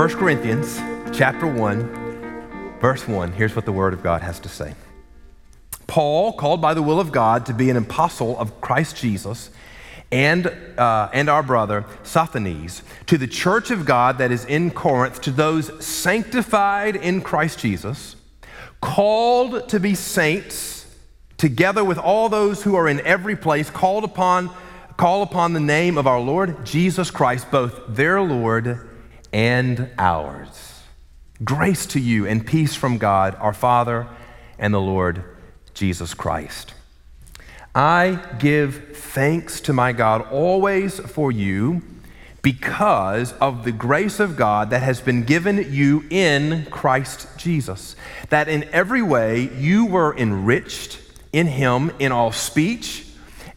1 Corinthians chapter 1, verse 1. Here's what the Word of God has to say. Paul, called by the will of God to be an apostle of Christ Jesus, and, uh, and our brother Sosthenes, to the church of God that is in Corinth, to those sanctified in Christ Jesus, called to be saints, together with all those who are in every place, called upon, call upon the name of our Lord Jesus Christ, both their Lord and ours. Grace to you and peace from God, our Father, and the Lord Jesus Christ. I give thanks to my God always for you because of the grace of God that has been given you in Christ Jesus. That in every way you were enriched in Him in all speech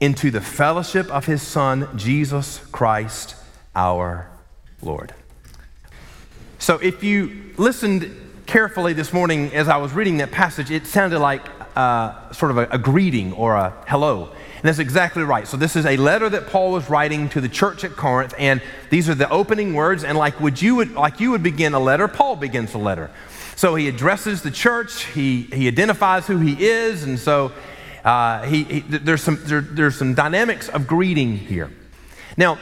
into the fellowship of his Son, Jesus Christ, our Lord. So if you listened carefully this morning as I was reading that passage, it sounded like uh, sort of a, a greeting or a hello. And that's exactly right. So this is a letter that Paul was writing to the church at Corinth, and these are the opening words. And like would you would like you would begin a letter, Paul begins a letter. So he addresses the church. He he identifies who he is, and so uh, he, he, there's some there, there's some dynamics of greeting here. Now,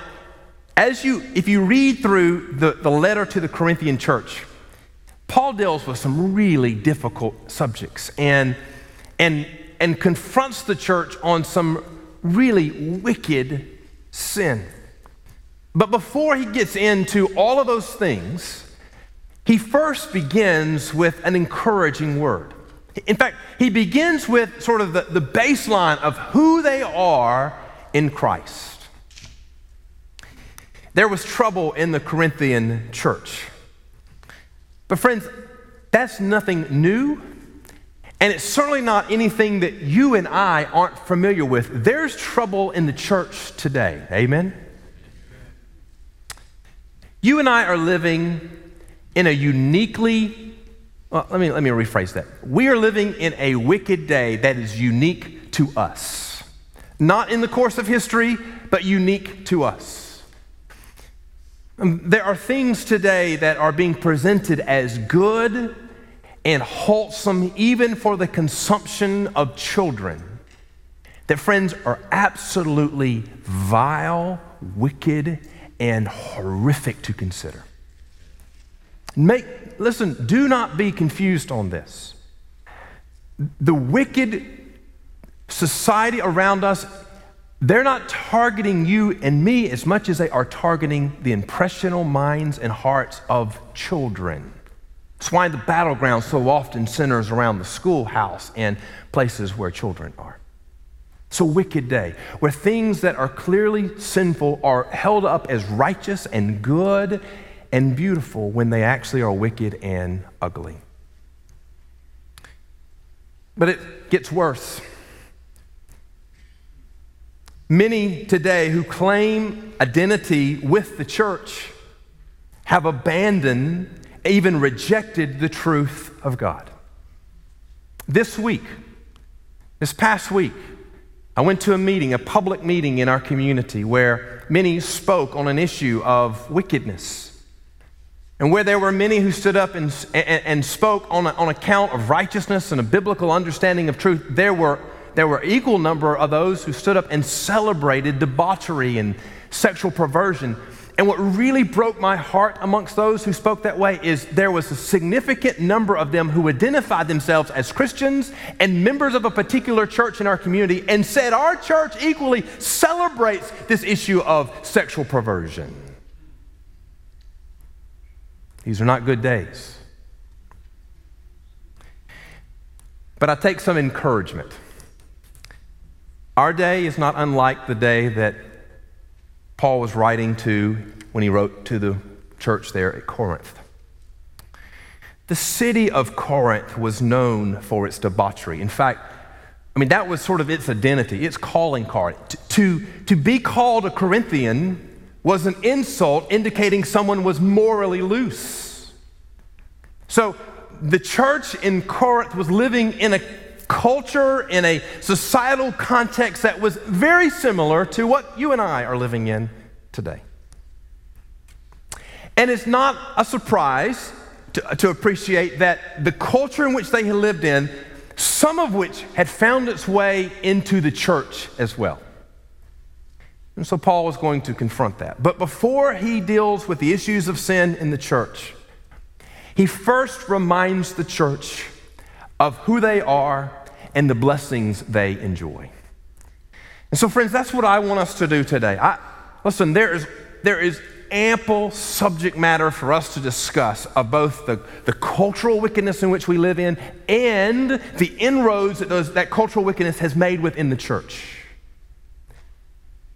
as you if you read through the, the letter to the Corinthian church, Paul deals with some really difficult subjects and and, and confronts the church on some really wicked sin. But before he gets into all of those things, he first begins with an encouraging word. In fact, he begins with sort of the, the baseline of who they are in Christ. There was trouble in the Corinthian church. But, friends, that's nothing new and it's certainly not anything that you and I aren't familiar with. There's trouble in the church today. Amen? You and I are living in a uniquely, well, let me, let me rephrase that. We are living in a wicked day that is unique to us. Not in the course of history, but unique to us. Um, there are things today that are being presented as good and wholesome even for the consumption of children that, friends, are absolutely vile, wicked, and horrific to consider. Make, listen, do not be confused on this. The wicked society around us, they're not targeting you and me as much as they are targeting the impressionable minds and hearts of children. That's why the battleground so often centers around the schoolhouse and places where children are. It's a wicked day where things that are clearly sinful are held up as righteous and good and beautiful when they actually are wicked and ugly. But it gets worse. Many today who claim identity with the church have abandoned even rejected the truth of God. This week, this past week, I went to a meeting, a public meeting in our community where many spoke on an issue of wickedness. And where there were many who stood up and, and, and spoke on, a, on account of righteousness and a biblical understanding of truth, there were, there were equal number of those who stood up and celebrated debauchery and sexual perversion. And what really broke my heart amongst those who spoke that way is there was a significant number of them who identified themselves as Christians and members of a particular church in our community and said our church equally celebrates this issue of sexual perversion. These are not good days. But I take some encouragement. Our day is not unlike the day that Paul was writing to when he wrote to the church there at Corinth. the city of Corinth was known for its debauchery. In fact, I mean, that was sort of its identity, its calling card. To, to, to be called a Corinthian was an insult indicating someone was morally loose. So the church in Corinth was living in a culture, in a societal context that was very similar to what you and I are living in today. And it's not a surprise to, to appreciate that the culture in which they had lived in, some of which had found its way into the church as well. And so Paul is going to confront that. But before he deals with the issues of sin in the church, he first reminds the church of who they are and the blessings they enjoy. And so, friends, that's what I want us to do today. I, listen, there is, there is ample subject matter for us to discuss of both the, the cultural wickedness in which we live in and the inroads that those, that cultural wickedness has made within the church.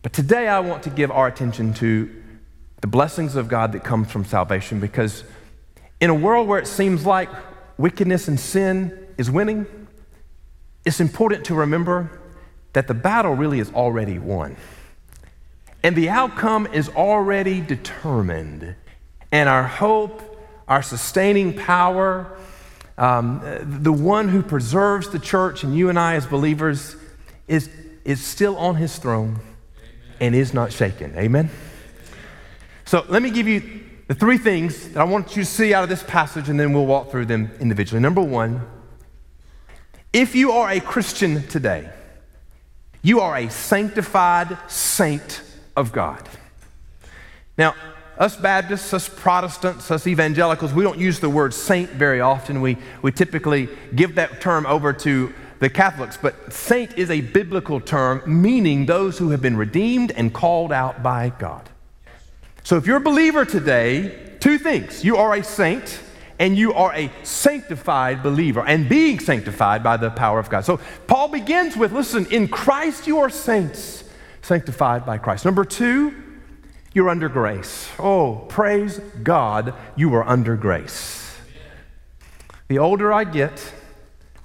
But today I want to give our attention to the blessings of God that comes from salvation because in a world where it seems like wickedness and sin is winning, it's important to remember that the battle really is already won. And the outcome is already determined. And our hope, our sustaining power, um, the one who preserves the church and you and I as believers is, is still on his throne and is not shaken. Amen? So let me give you the three things that I want you to see out of this passage, and then we'll walk through them individually. Number one, if you are a Christian today, you are a sanctified saint of God. Now, us Baptists, us Protestants, us evangelicals, we don't use the word saint very often. We, we typically give that term over to the Catholics, but saint is a biblical term meaning those who have been redeemed and called out by God. So if you're a believer today, two things you are a saint and you are a sanctified believer and being sanctified by the power of God. So Paul begins with listen, in Christ you are saints sanctified by Christ. Number two, you're under grace. Oh, praise God, you are under grace. The older I get,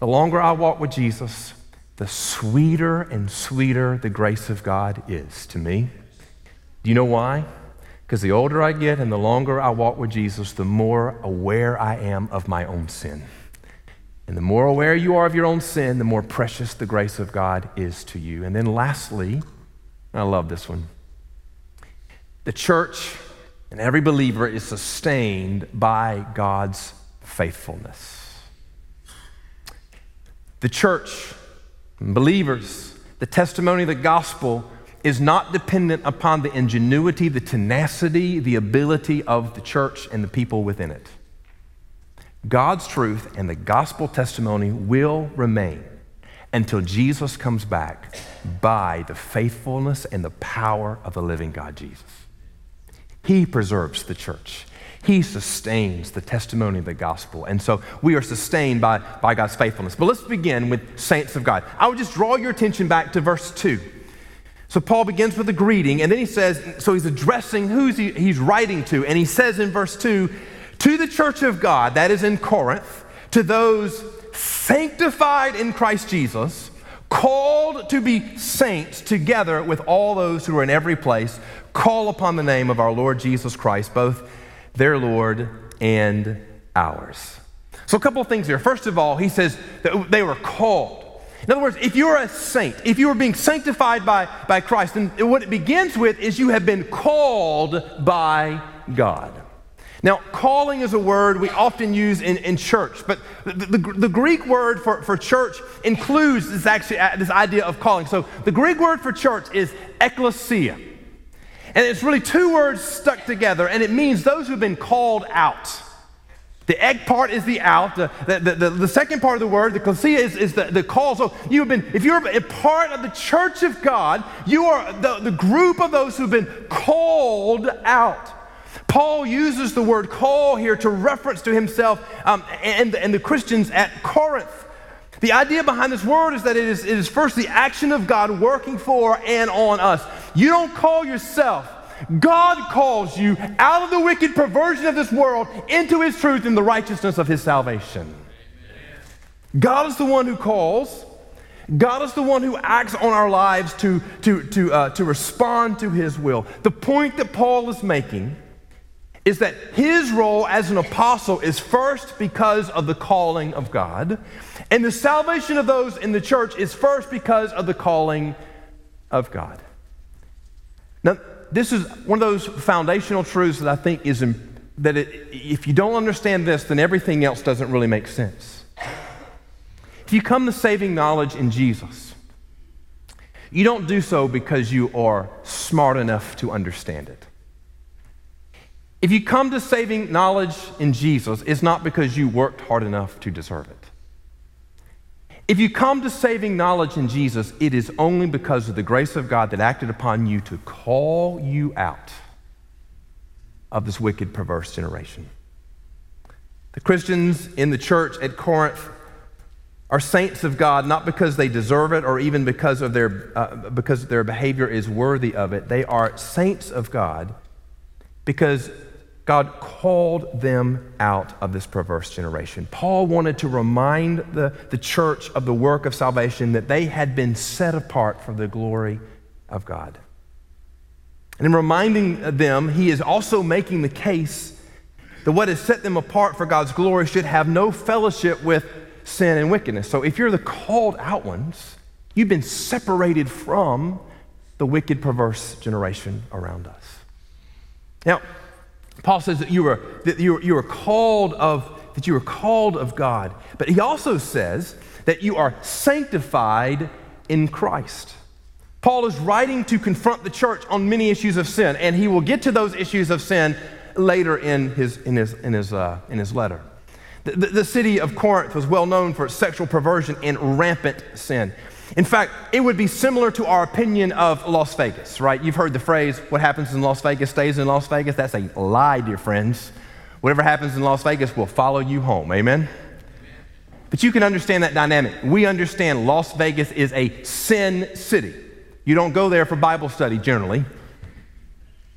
the longer I walk with Jesus, the sweeter and sweeter the grace of God is to me. Do you know why? Because the older I get and the longer I walk with Jesus, the more aware I am of my own sin. And the more aware you are of your own sin, the more precious the grace of God is to you. And then lastly, I love this one. The church and every believer is sustained by God's faithfulness. The church, believers, the testimony of the gospel is not dependent upon the ingenuity, the tenacity, the ability of the church and the people within it. God's truth and the gospel testimony will remain until Jesus comes back by the faithfulness and the power of the living God Jesus. He preserves the church. He sustains the testimony of the gospel. And so we are sustained by, by God's faithfulness. But let's begin with saints of God. I would just draw your attention back to verse 2. So Paul begins with a greeting, and then he says, so he's addressing who's he, he's writing to. And he says in verse 2, to the church of God, that is in Corinth, to those sanctified in Christ Jesus, called to be saints together with all those who are in every place, call upon the name of our Lord Jesus Christ, both their Lord and ours. So, a couple of things here. First of all, he says that they were called. In other words, if you're a saint, if you are being sanctified by, by Christ, then what it begins with is you have been called by God. Now, calling is a word we often use in, in church, but the, the, the, Greek word for, for church includes this, actually, uh, this idea of calling. So the Greek word for church is ecclesia. And it's really two words stuck together, and it means those who've been called out. The ek part is the out. The, the, the, the second part of the word, the ecclesia, is, is the, the call. So you've been, if you're a part of the church of God, you are the, the group of those who've been called out. Paul uses the word call here to reference to himself um, and, and the Christians at Corinth. The idea behind this word is that it is, it is first the action of God working for and on us. You don't call yourself God calls you out of the wicked perversion of this world into his truth and the righteousness of his salvation. God is the one who calls. God is the one who acts on our lives to, to, to, uh, to respond to his will. The point that Paul is making is that his role as an apostle is first because of the calling of God, and the salvation of those in the church is first because of the calling of God. Now, this is one of those foundational truths that I think is that it, if you don't understand this, then everything else doesn't really make sense. If you come to saving knowledge in Jesus, you don't do so because you are smart enough to understand it. If you come to saving knowledge in Jesus, it's not because you worked hard enough to deserve it. If you come to saving knowledge in Jesus, it is only because of the grace of God that acted upon you to call you out of this wicked, perverse generation. The Christians in the church at Corinth are saints of God not because they deserve it or even because of their uh, because their behavior is worthy of it. They are saints of God because God called them out of this perverse generation. Paul wanted to remind the, the church of the work of salvation that they had been set apart for the glory of God. And in reminding them, he is also making the case that what has set them apart for God's glory should have no fellowship with sin and wickedness. So if you're the called out ones, you've been separated from the wicked, perverse generation around us. Now, Paul says that you were, that you were, you were called of, that you were called of God. But he also says that you are sanctified in Christ. Paul is writing to confront the church on many issues of sin, and he will get to those issues of sin later in his, in his, in his, uh, in his letter. The, the, the city of Corinth was well known for its sexual perversion and rampant sin. In fact, it would be similar to our opinion of Las Vegas, right? You've heard the phrase, what happens in Las Vegas stays in Las Vegas. That's a lie, dear friends. Whatever happens in Las Vegas will follow you home. Amen? But you can understand that dynamic. We understand Las Vegas is a sin city. You don't go there for Bible study generally,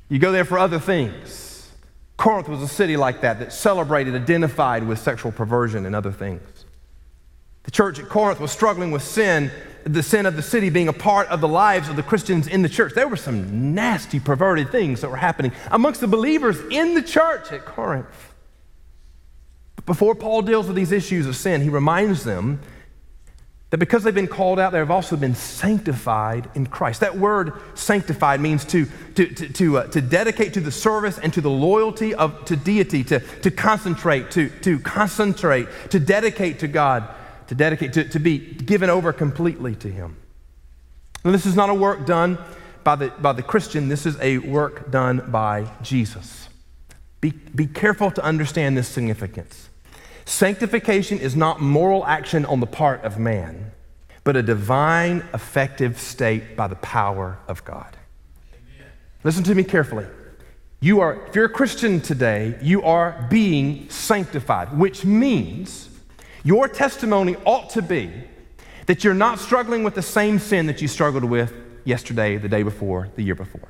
you go there for other things. Corinth was a city like that that celebrated, identified with sexual perversion and other things. The church at Corinth was struggling with sin the sin of the city being a part of the lives of the Christians in the church. There were some nasty, perverted things that were happening amongst the believers in the church at Corinth. But before Paul deals with these issues of sin, he reminds them that because they've been called out, they've also been sanctified in Christ. That word sanctified means to, to, to, to, uh, to dedicate to the service and to the loyalty of to deity, to, to concentrate, to, to concentrate, to dedicate to God to dedicate, to, to be given over completely to Him. And this is not a work done by the, by the Christian, this is a work done by Jesus. Be, be careful to understand this significance. Sanctification is not moral action on the part of man, but a divine, effective state by the power of God. Amen. Listen to me carefully. You are, if you're a Christian today, you are being sanctified, which means your testimony ought to be that you're not struggling with the same sin that you struggled with yesterday, the day before, the year before.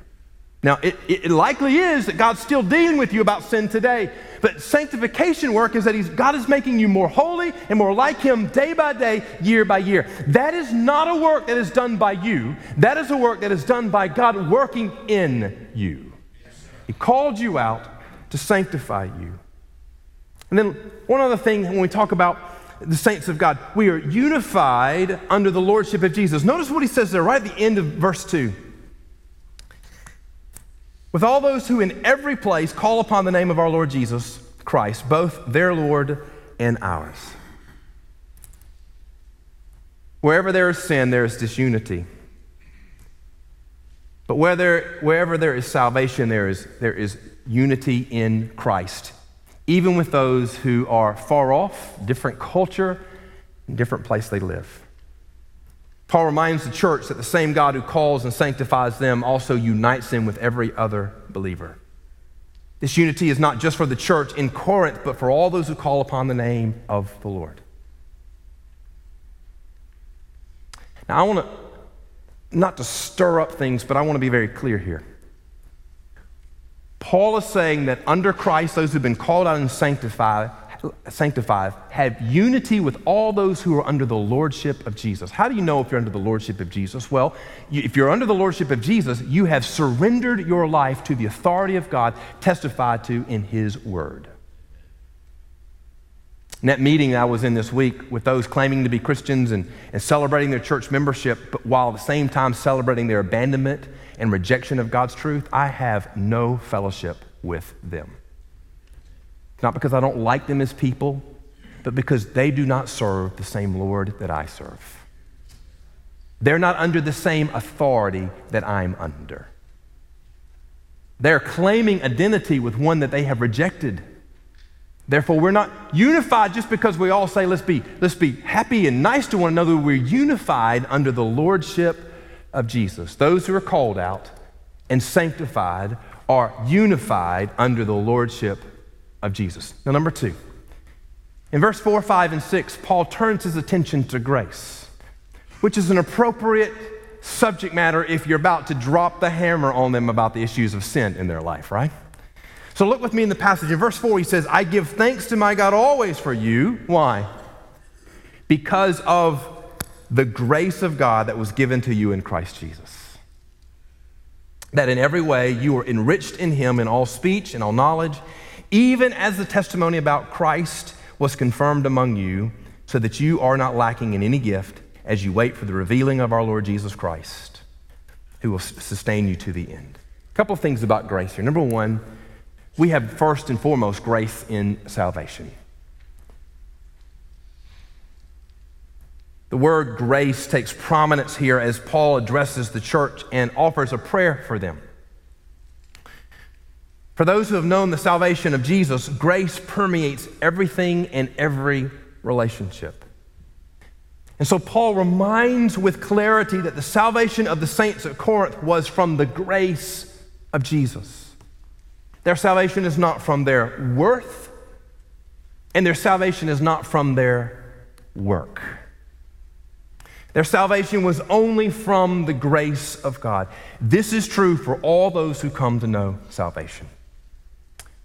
Now, it, it, likely is that God's still dealing with you about sin today, but sanctification work is that he's, God is making you more holy and more like Him day by day, year by year. That is not a work that is done by you, that is a work that is done by God working in you. He called you out to sanctify you. And then, one other thing when we talk about the saints of God. We are unified under the lordship of Jesus. Notice what he says there right at the end of verse 2. With all those who in every place call upon the name of our Lord Jesus Christ, both their Lord and ours. Wherever there is sin, there is disunity. But whether, wherever there is salvation, there is, there is unity in Christ even with those who are far off, different culture, different place they live. Paul reminds the church that the same God who calls and sanctifies them also unites them with every other believer. This unity is not just for the church in Corinth, but for all those who call upon the name of the Lord. Now, I want to, not to stir up things, but I want to be very clear here. Paul is saying that under Christ, those who've been called out and sanctified, sanctified have unity with all those who are under the lordship of Jesus. How do you know if you're under the lordship of Jesus? Well, you, if you're under the lordship of Jesus, you have surrendered your life to the authority of God testified to in His Word. In that meeting I was in this week with those claiming to be Christians and, and celebrating their church membership, but while at the same time celebrating their abandonment and rejection of God's truth, I have no fellowship with them. Not because I don't like them as people, but because they do not serve the same Lord that I serve. They're not under the same authority that I'm under. They're claiming identity with one that they have rejected. Therefore, we're not unified just because we all say, let's be, let's be happy and nice to one another. We're unified under the lordship of Jesus. Those who are called out and sanctified are unified under the lordship of Jesus. Now, number two, in verse 4, 5, and 6, Paul turns his attention to grace, which is an appropriate subject matter if you're about to drop the hammer on them about the issues of sin in their life, right? So look with me in the passage. In verse 4, he says, I give thanks to my God always for you. Why? Because of the grace of God that was given to you in Christ Jesus. That in every way you were enriched in him in all speech and all knowledge, even as the testimony about Christ was confirmed among you, so that you are not lacking in any gift as you wait for the revealing of our Lord Jesus Christ, who will sustain you to the end. A couple of things about grace here. Number one, we have first and foremost grace in salvation. The word grace takes prominence here as Paul addresses the church and offers a prayer for them. For those who have known the salvation of Jesus, grace permeates everything and every relationship. And so Paul reminds with clarity that the salvation of the saints at Corinth was from the grace of Jesus. Their salvation is not from their worth, and their salvation is not from their work. Their salvation was only from the grace of God. This is true for all those who come to know salvation.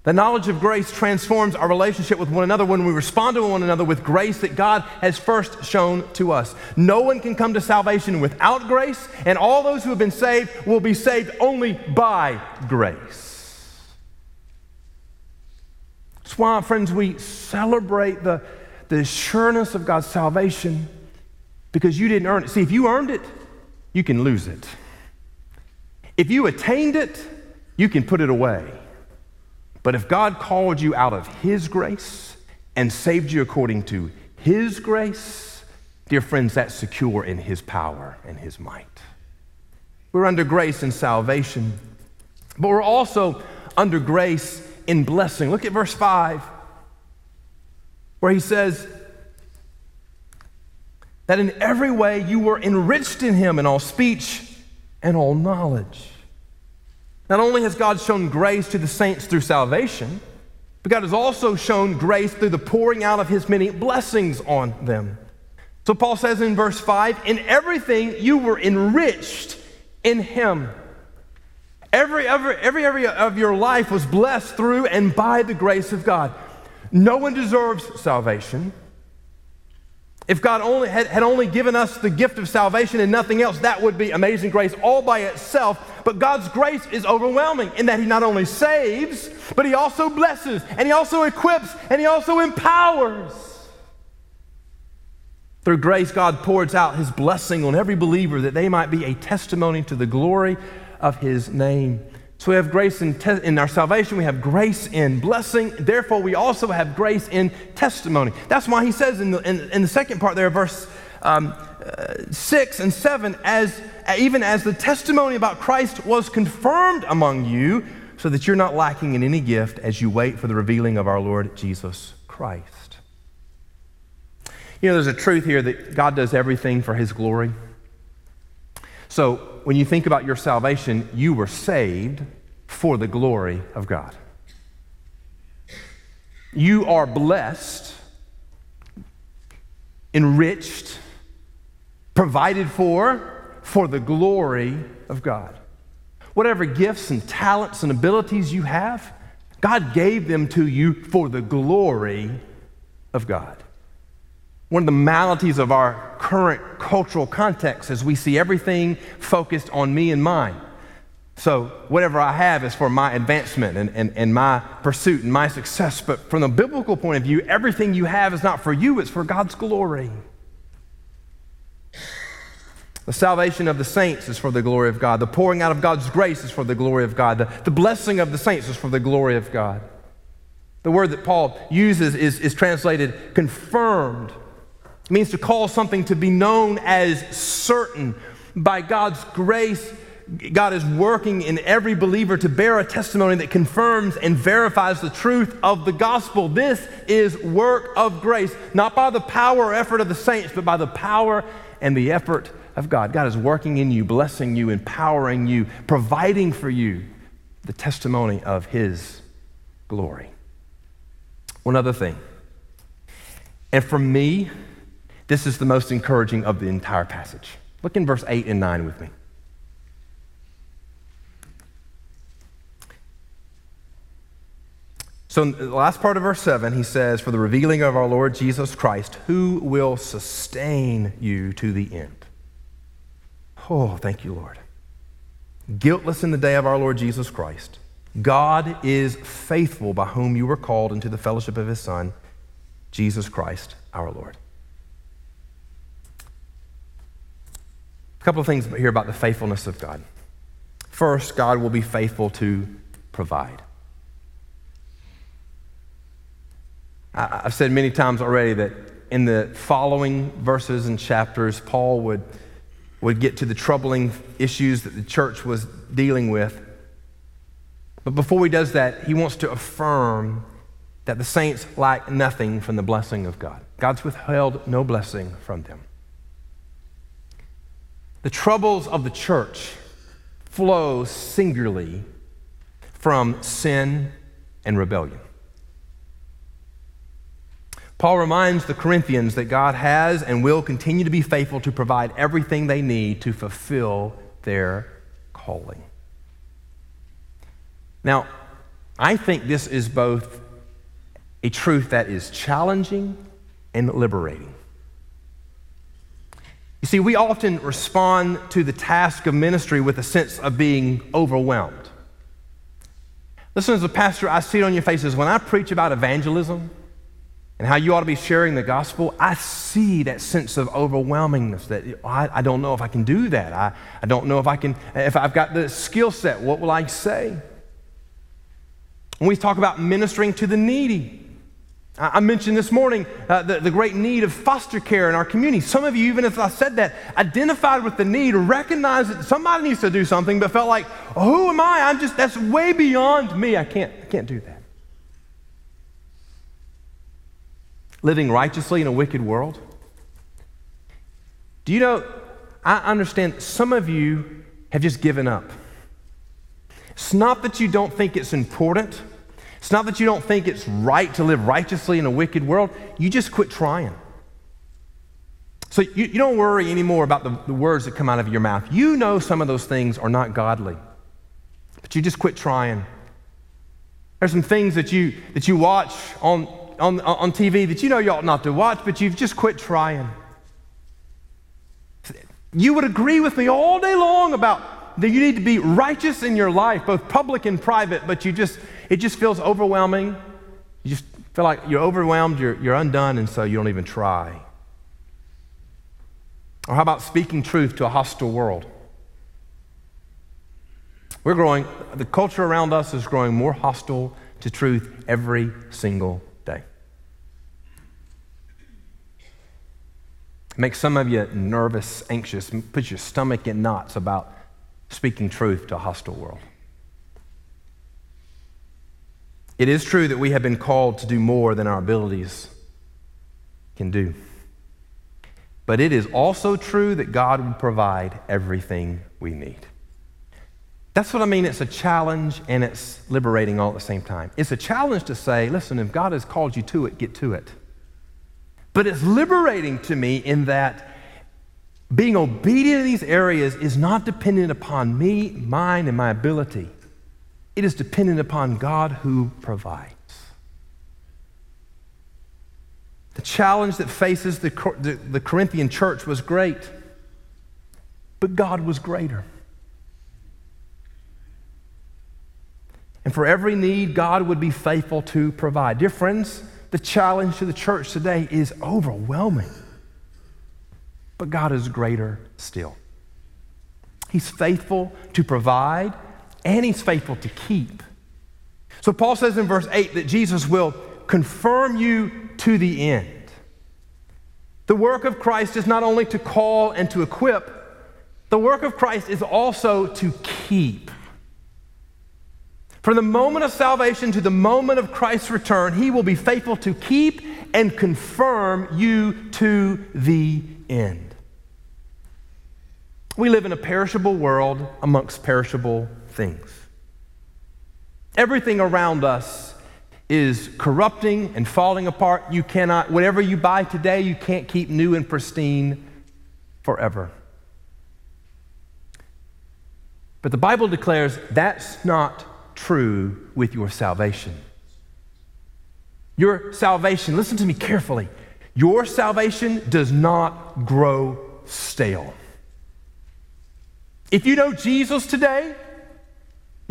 The knowledge of grace transforms our relationship with one another when we respond to one another with grace that God has first shown to us. No one can come to salvation without grace, and all those who have been saved will be saved only by grace. That's why, friends, we celebrate the, the sureness of God's salvation because you didn't earn it. See, if you earned it, you can lose it. If you attained it, you can put it away. But if God called you out of His grace and saved you according to His grace, dear friends, that's secure in His power and His might. We're under grace and salvation, but we're also under grace in blessing. Look at verse 5, where he says, that in every way you were enriched in him in all speech and all knowledge. Not only has God shown grace to the saints through salvation, but God has also shown grace through the pouring out of his many blessings on them. So Paul says in verse 5 In everything you were enriched in him. Every, every, every area of your life was blessed through and by the grace of God. No one deserves salvation. If God only had, had only given us the gift of salvation and nothing else, that would be amazing grace all by itself. But God's grace is overwhelming in that He not only saves, but He also blesses, and He also equips, and He also empowers. Through grace, God pours out His blessing on every believer that they might be a testimony to the glory of his name. So we have grace in, te- in our salvation, we have grace in blessing. Therefore, we also have grace in testimony. That's why he says in the, in, in the second part there, verse um, uh, 6 and 7, as, even as the testimony about Christ was confirmed among you, so that you're not lacking in any gift as you wait for the revealing of our Lord Jesus Christ. You know, there's a truth here that God does everything for his glory. So when you think about your salvation, you were saved for the glory of God. You are blessed, enriched, provided for for the glory of God. Whatever gifts and talents and abilities you have, God gave them to you for the glory of God. One of the maladies of our current cultural context is we see everything focused on me and mine. So, whatever I have is for my advancement and, and, and my pursuit and my success. But from the biblical point of view, everything you have is not for you, it's for God's glory. The salvation of the saints is for the glory of God. The pouring out of God's grace is for the glory of God. The, the blessing of the saints is for the glory of God. The word that Paul uses is, is translated confirmed. It means to call something to be known as certain. By God's grace, God is working in every believer to bear a testimony that confirms and verifies the truth of the gospel. This is work of grace, not by the power or effort of the saints, but by the power and the effort of God. God is working in you, blessing you, empowering you, providing for you the testimony of His glory. One other thing. And for me, this is the most encouraging of the entire passage. Look in verse 8 and 9 with me. So, in the last part of verse 7, he says, For the revealing of our Lord Jesus Christ, who will sustain you to the end. Oh, thank you, Lord. Guiltless in the day of our Lord Jesus Christ. God is faithful by whom you were called into the fellowship of his Son, Jesus Christ our Lord. A couple of things here about the faithfulness of God. First, God will be faithful to provide. I've said many times already that in the following verses and chapters, Paul would would get to the troubling issues that the church was dealing with. But before he does that, he wants to affirm that the saints lack nothing from the blessing of God. God's withheld no blessing from them. The troubles of the church flow singularly from sin and rebellion. Paul reminds the Corinthians that God has and will continue to be faithful to provide everything they need to fulfill their calling. Now, I think this is both a truth that is challenging and liberating. You see, we often respond to the task of ministry with a sense of being overwhelmed. Listen, as a pastor, I see it on your faces when I preach about evangelism and how you ought to be sharing the gospel, I see that sense of overwhelmingness that I, I don't know if I can do that. I, I don't know if I can, if I've got the skill set, what will I say? When we talk about ministering to the needy, I mentioned this morning uh, the, the great need of foster care in our community. Some of you, even if I said that, identified with the need, recognized that somebody needs to do something, but felt like, oh, who am I? I'm just, that's way beyond me. I can't, I can't do that. living righteously in a wicked world? Do you know, I understand some of you have just given up. It's not that you don't think it's important. It's not that you don't think it's right to live righteously in a wicked world. You just quit trying. So you, you don't worry anymore about the, the words that come out of your mouth. You know some of those things are not godly, but you just quit trying. There's some things that you, that you watch on on, on TV that you know you ought not to watch, but you've just quit trying. You would agree with me all day long about that you need to be righteous in your life, both public and private, but you just, it just feels overwhelming. You just feel like you're overwhelmed, you're, you're undone, and so you don't even try. Or how about speaking truth to a hostile world? We're growing, the culture around us is growing more hostile to truth every single day. Makes some of you nervous, anxious, puts your stomach in knots about speaking truth to a hostile world. It is true that we have been called to do more than our abilities can do. But it is also true that God will provide everything we need. That's what I mean. It's a challenge and it's liberating all at the same time. It's a challenge to say, listen, if God has called you to it, get to it. But it's liberating to me in that being obedient in these areas is not dependent upon me, mine, and my ability. It is dependent upon God who provides. The challenge that faces the, the, the Corinthian church was great, but God was greater. And for every need, God would be faithful to provide. Dear friends, the challenge to the church today is overwhelming. But God is greater still. He's faithful to provide, and He's faithful to keep. So Paul says in verse 8 that Jesus will confirm you to the end. The work of Christ is not only to call and to equip, the work of Christ is also to keep. From the moment of salvation to the moment of Christ's return, he will be faithful to keep and confirm you to the end. We live in a perishable world amongst perishable things. Everything around us is corrupting and falling apart. You cannot, whatever you buy today, you can't keep new and pristine forever. But the Bible declares that's not true with your salvation. Your salvation, listen to me carefully, your salvation does not grow stale. If you know Jesus today,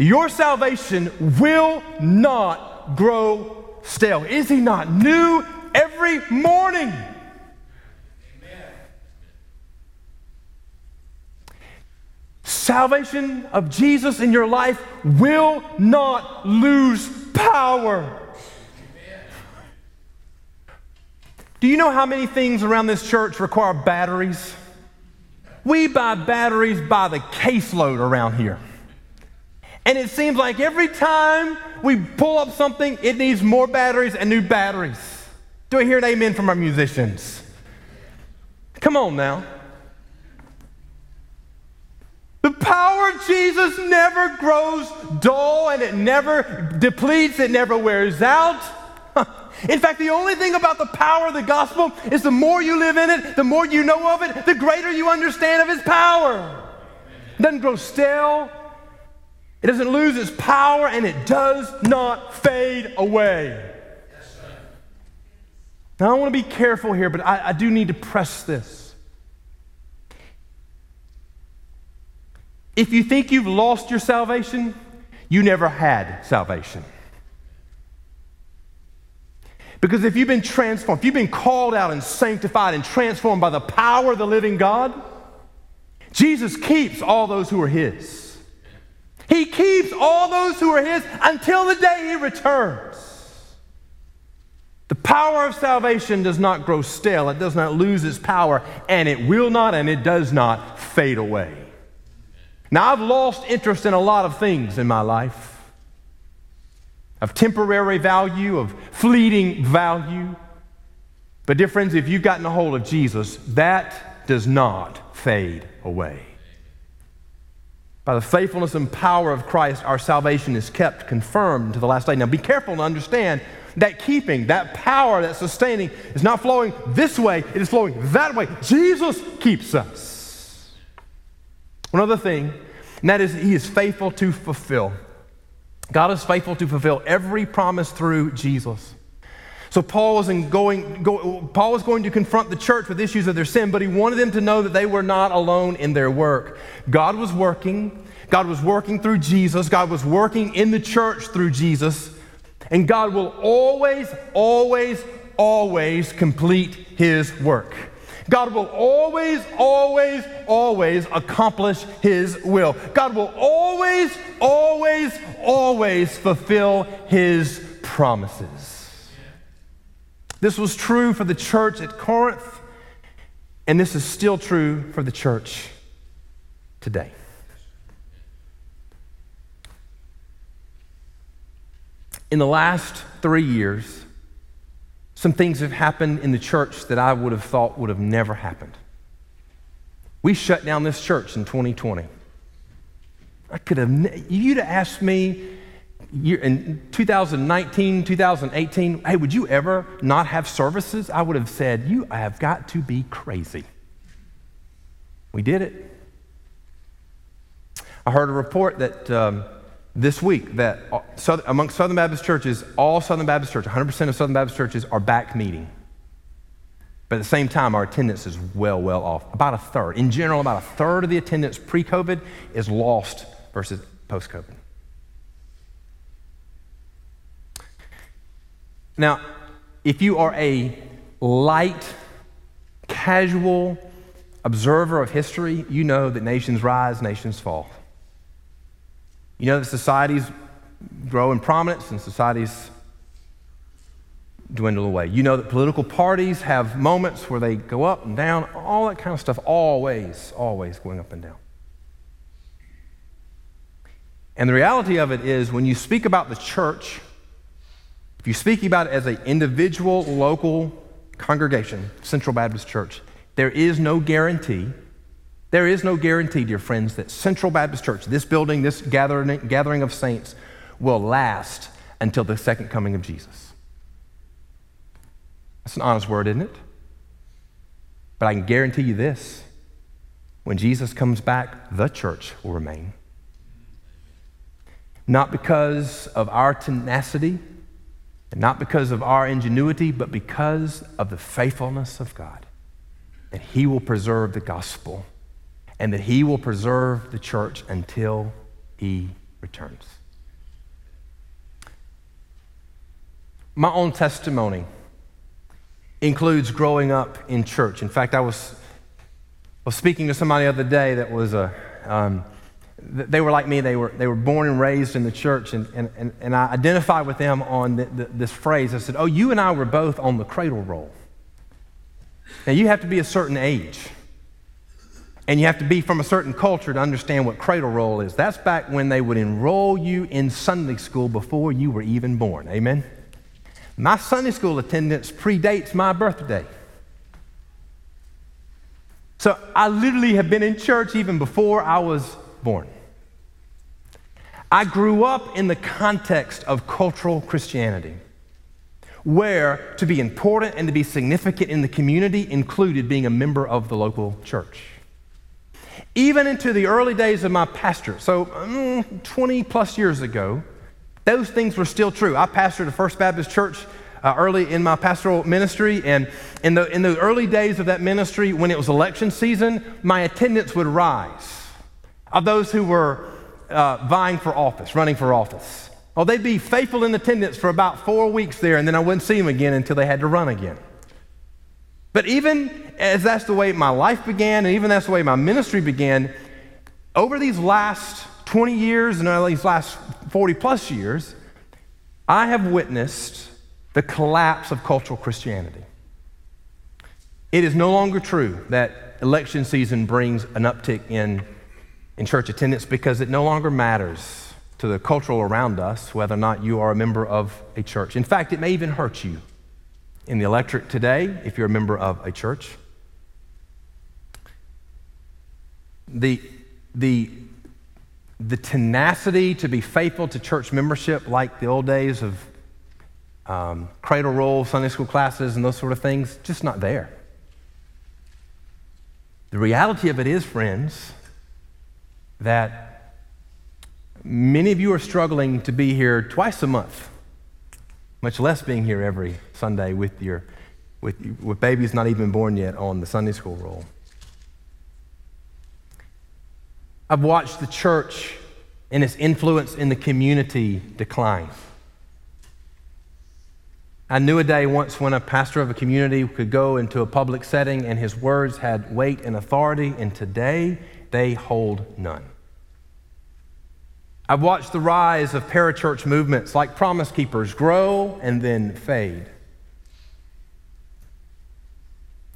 your salvation will not grow stale. Is he not new every morning? salvation of Jesus in your life will not lose power. Do you know how many things around this church require batteries? We buy batteries by the caseload around here. And it seems like every time we pull up something, it needs more batteries and new batteries. Do I hear an amen from our musicians? Come on now. The power of Jesus never grows dull and it never depletes, it never wears out. In fact, the only thing about the power of the gospel is the more you live in it, the more you know of it, the greater you understand of its power. It doesn't grow stale, it doesn't lose its power, and it does not fade away. Now, I want to be careful here, but I, I do need to press this. If you think you've lost your salvation, you never had salvation. Because if you've been transformed, if you've been called out and sanctified and transformed by the power of the living God, Jesus keeps all those who are His. He keeps all those who are His until the day He returns. The power of salvation does not grow stale, it does not lose its power, and it will not and it does not fade away. Now, I've lost interest in a lot of things in my life of temporary value, of fleeting value. But, dear friends, if you've gotten a hold of Jesus, that does not fade away. By the faithfulness and power of Christ, our salvation is kept confirmed to the last day. Now, be careful to understand that keeping, that power, that sustaining is not flowing this way, it is flowing that way. Jesus keeps us. One other thing, and that is He is faithful to fulfill. God is faithful to fulfill every promise through Jesus. So Paul was going, go, Paul was going to confront the church with issues of their sin, but he wanted them to know that they were not alone in their work. God was working. God was working through Jesus. God was working in the church through Jesus. And God will always, always, always complete his work. God will always, always, always accomplish His will. God will always, always, always fulfill His promises. This was true for the church at Corinth, and this is still true for the church today. In the last three years, some things have happened in the church that I would have thought would have never happened. We shut down this church in 2020. I could have, you'd have asked me in 2019, 2018, hey, would you ever not have services? I would have said, you have got to be crazy. We did it. I heard a report that um, this week that among Southern Baptist churches, all Southern Baptist churches, 100% of Southern Baptist churches are back meeting. But at the same time, our attendance is well, well off. About a third. In general, about a third of the attendance pre COVID is lost versus post COVID. Now, if you are a light, casual observer of history, you know that nations rise, nations fall. You know that societies grow in prominence and societies dwindle away. You know that political parties have moments where they go up and down, all that kind of stuff, always, always going up and down. And the reality of it is, when you speak about the church, if you speak about it as an individual, local congregation, Central Baptist Church, there is no guarantee. There is no guarantee, dear friends, that Central Baptist Church, this building, this gathering, gathering of saints, will last until the second coming of Jesus. That's an honest word, isn't it? But I can guarantee you this when Jesus comes back, the church will remain. Not because of our tenacity, and not because of our ingenuity, but because of the faithfulness of God. That He will preserve the gospel and that He will preserve the church until He returns. My own testimony includes growing up in church. In fact, I was, was speaking to somebody the other day that was a, um, they were like me. They were, they were born and raised in the church, and, and, and, and I identified with them on the, the, this phrase. I said, Oh, you and I were both on the cradle roll. Now, you have to be a certain age, and you have to be from a certain culture to understand what cradle roll is. That's back when they would enroll you in Sunday school before you were even born. Amen? My Sunday school attendance predates my birthday. So I literally have been in church even before I was born. I grew up in the context of cultural Christianity, where to be important and to be significant in the community included being a member of the local church. Even into the early days of my pastor, so um, 20 plus years ago, those things were still true. I pastored a First Baptist church uh, early in my pastoral ministry, and in the, in the early days of that ministry, when it was election season, my attendance would rise of those who were uh, vying for office, running for office. Well, they'd be faithful in attendance for about four weeks there, and then I wouldn't see them again until they had to run again. But even as that's the way my life began, and even that's the way my ministry began, over these last 20 years and these last 40 plus years, I have witnessed the collapse of cultural Christianity. It is no longer true that election season brings an uptick in, in church attendance because it no longer matters to the cultural around us whether or not you are a member of a church. In fact, it may even hurt you in the electorate today if you're a member of a church. The, the, the tenacity to be faithful to church membership, like the old days of um, cradle roll, Sunday school classes, and those sort of things, just not there. The reality of it is, friends, that many of you are struggling to be here twice a month, much less being here every Sunday with your with, with babies not even born yet on the Sunday school roll. I've watched the church and its influence in the community decline. I knew a day once when a pastor of a community could go into a public setting and his words had weight and authority, and today they hold none. I've watched the rise of parachurch movements like Promise Keepers grow and then fade.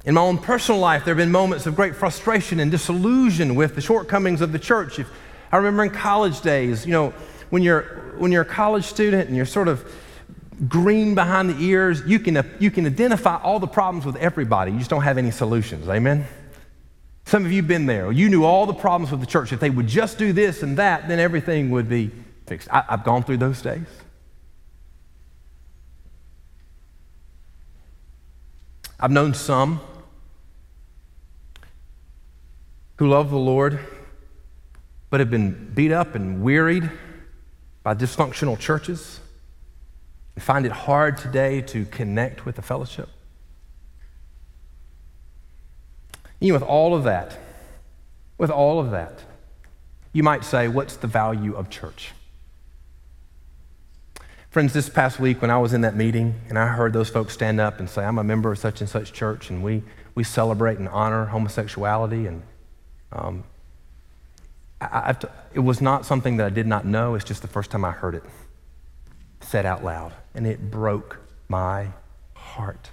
In my own personal life, there have been moments of great frustration and disillusion with the shortcomings of the church. If, I remember in college days, you know, when you're, when you're a college student and you're sort of green behind the ears. You can, you can identify all the problems with everybody. You just don't have any solutions. Amen? Some of you have been there. You knew all the problems with the church. If they would just do this and that, then everything would be fixed. I, I've gone through those days. I've known some who love the Lord but have been beat up and wearied by dysfunctional churches and find it hard today to connect with the fellowship? You know, with all of that, with all of that, you might say, what's the value of church? Friends, this past week when I was in that meeting and I heard those folks stand up and say, I'm a member of such and such church and we, we celebrate and honor homosexuality, and um, I, it was not something that I did not know. It's just the first time I heard it said out loud, and it broke my heart.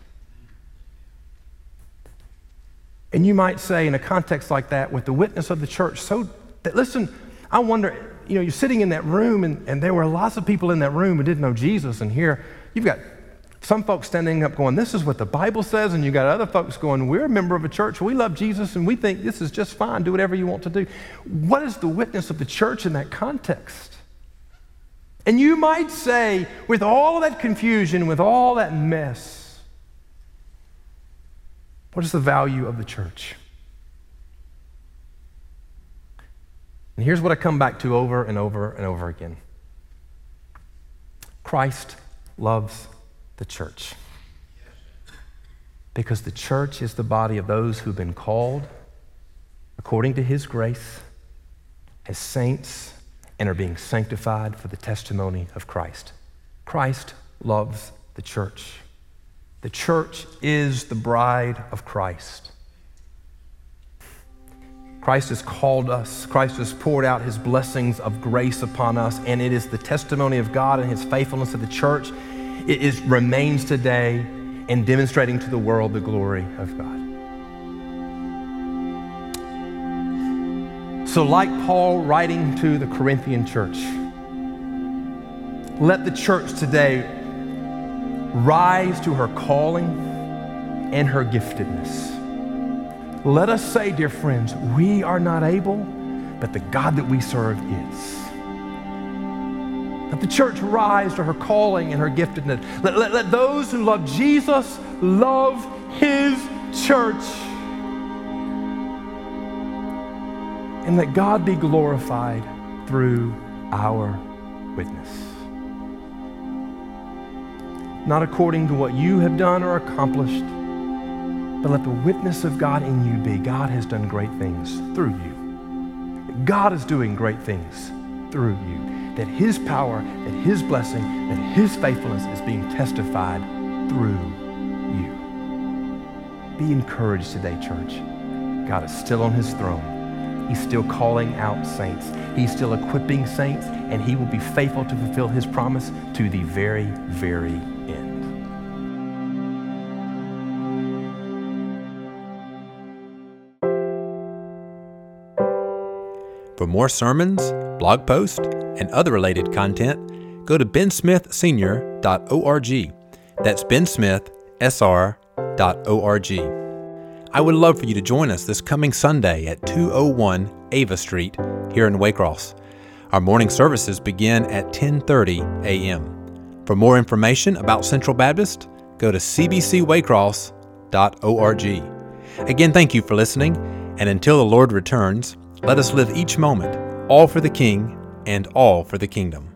And you might say, in a context like that, with the witness of the church, so that, listen, I wonder, you know, you're sitting in that room, and, and there were lots of people in that room who didn't know Jesus, and here you've got some folks standing up going, This is what the Bible says, and you got other folks going, We're a member of a church, we love Jesus, and we think this is just fine, do whatever you want to do. What is the witness of the church in that context? And you might say, with all that confusion, with all that mess, what is the value of the church? And here's what I come back to over and over and over again Christ loves the church. Because the church is the body of those who've been called according to his grace as saints and are being sanctified for the testimony of Christ. Christ loves the church. The church is the bride of Christ. Christ has called us. Christ has poured out his blessings of grace upon us, and it is the testimony of God and his faithfulness to the church. It is, remains today in demonstrating to the world the glory of God. So, like Paul writing to the Corinthian church, let the church today rise to her calling and her giftedness. Let us say, dear friends, we are not able, but the God that we serve is. Let the church rise to her calling and her giftedness. Let, let, let those who love Jesus love his church. And let God be glorified through our witness not according to what you have done or accomplished, but let the witness of God in you be God has done great things through you. God is doing great things through you. That His power, that His blessing, that His faithfulness is being testified through you. Be encouraged today, church. God is still on His throne. He's still calling out saints. He's still equipping saints, and He will be faithful to fulfill His promise to the very, very For more sermons, blog posts, and other related content, go to bensmithsenior.org. That's bensmithsr.org. I would love for you to join us this coming Sunday at 201 Ava Street here in Waycross. Our morning services begin at 10:30 a.m. For more information about Central Baptist, go to cbcwaycross.org. Again, thank you for listening, and until the Lord returns, let us live each moment, all for the King and all for the kingdom.